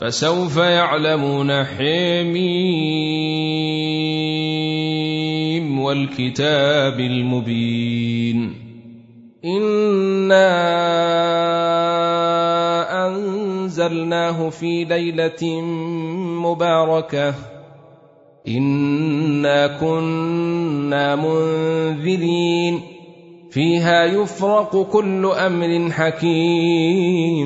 فسوف يعلمون حميم والكتاب المبين. انا انزلناه في ليله مباركه. انا كنا منذرين. فيها يفرق كل أمر حكيم.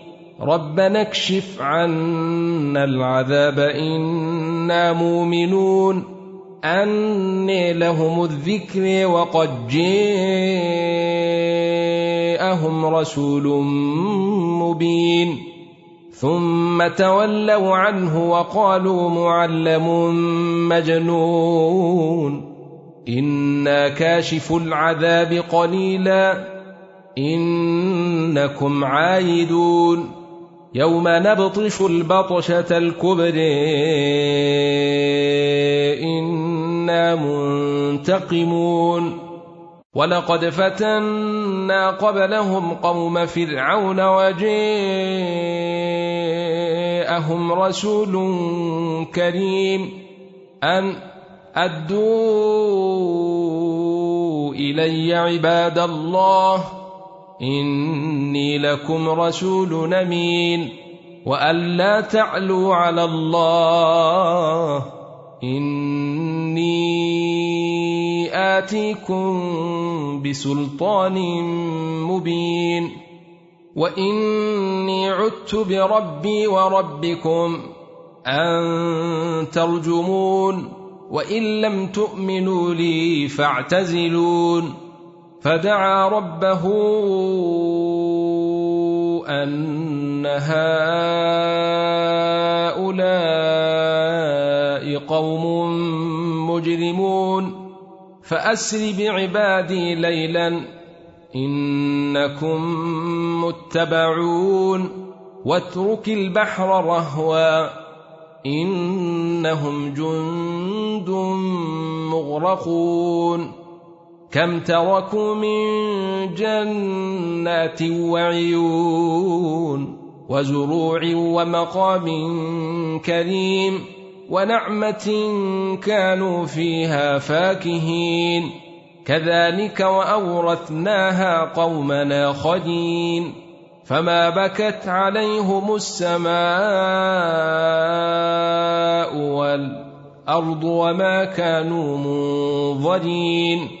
ربنا اكشف عنا العذاب إنا مؤمنون. أني لهم الذكر وقد جاءهم رسول مبين. ثم تولوا عنه وقالوا معلم مجنون. إنا كاشف العذاب قليلا. إنكم عايدون. يوم نبطش البطشة الكبر إنا منتقمون. ولقد فتنا قبلهم قوم فرعون وجاءهم رسول كريم أن أدوا إلي عباد الله. إني لكم رسول أمين وأن لا تعلوا على الله إني آتيكم بسلطان مبين وإني عدت بربي وربكم أن ترجمون وإن لم تؤمنوا لي فاعتزلون فدعا ربه أن هؤلاء قوم مجرمون. فأسر بعبادي ليلا إنكم متبعون. واترك البحر رهوا إنهم جند مغرقون. كم تركوا من جنات وعيون وزروع ومقام كريم ونعمة كانوا فيها فاكهين. كذلك وأورثناها قومنا خدين فما بكت عليهم السماء والأرض وما كانوا منظرين.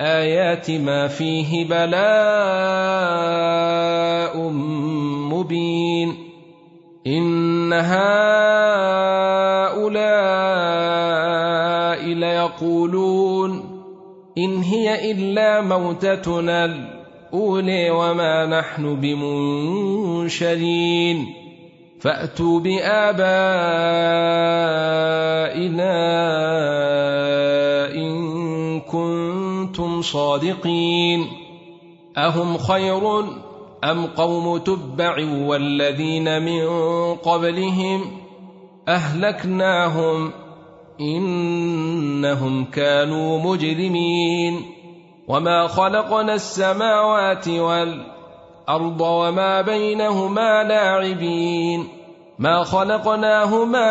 الايات ما فيه بلاء مبين. إن هؤلاء ليقولون إن هي إلا موتتنا الأولي وما نحن بمنشرين. فأتوا بآبائنا إن كنتم صادقين أهم خير أم قوم تبع والذين من قبلهم أهلكناهم إنهم كانوا مجرمين وما خلقنا السماوات والأرض وما بينهما لاعبين ما خلقناهما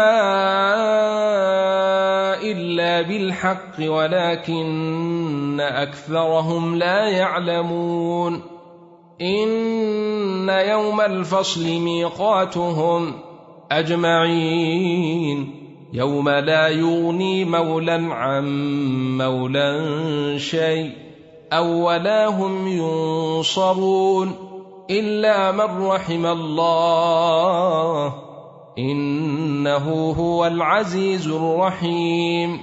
إلا بالحق ولكن أكثرهم لا يعلمون. إن يوم الفصل ميقاتهم أجمعين. يوم لا يغني مولى عن مولى شيء أو ولا هم ينصرون. إلا من رحم الله إنه هو العزيز الرحيم.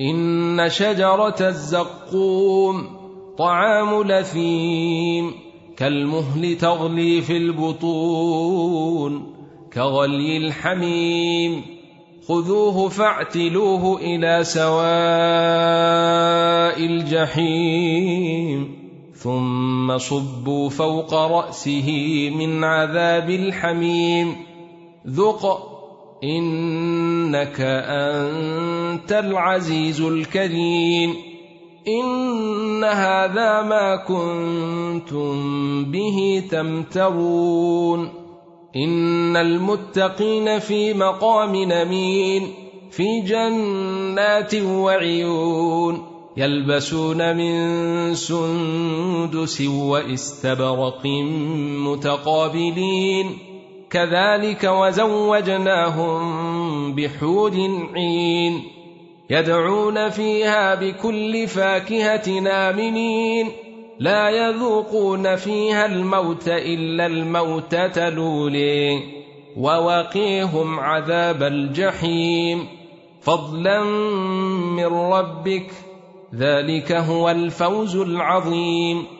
إن شجرة الزقوم طعام لثيم كالمهل تغلي في البطون كغلي الحميم. خذوه فاعتلوه إلى سواء الجحيم ثم صبوا فوق رأسه من عذاب الحميم. ذق انك انت العزيز الكريم ان هذا ما كنتم به تمترون ان المتقين في مقام نمين في جنات وعيون يلبسون من سندس واستبرق متقابلين كذلك وزوجناهم بحور عين يدعون فيها بكل فاكهة آمنين. لا يذوقون فيها الموت إلا الموته الاولي ووقيهم عذاب الجحيم. فضلا من ربك ذلك هو الفوز العظيم.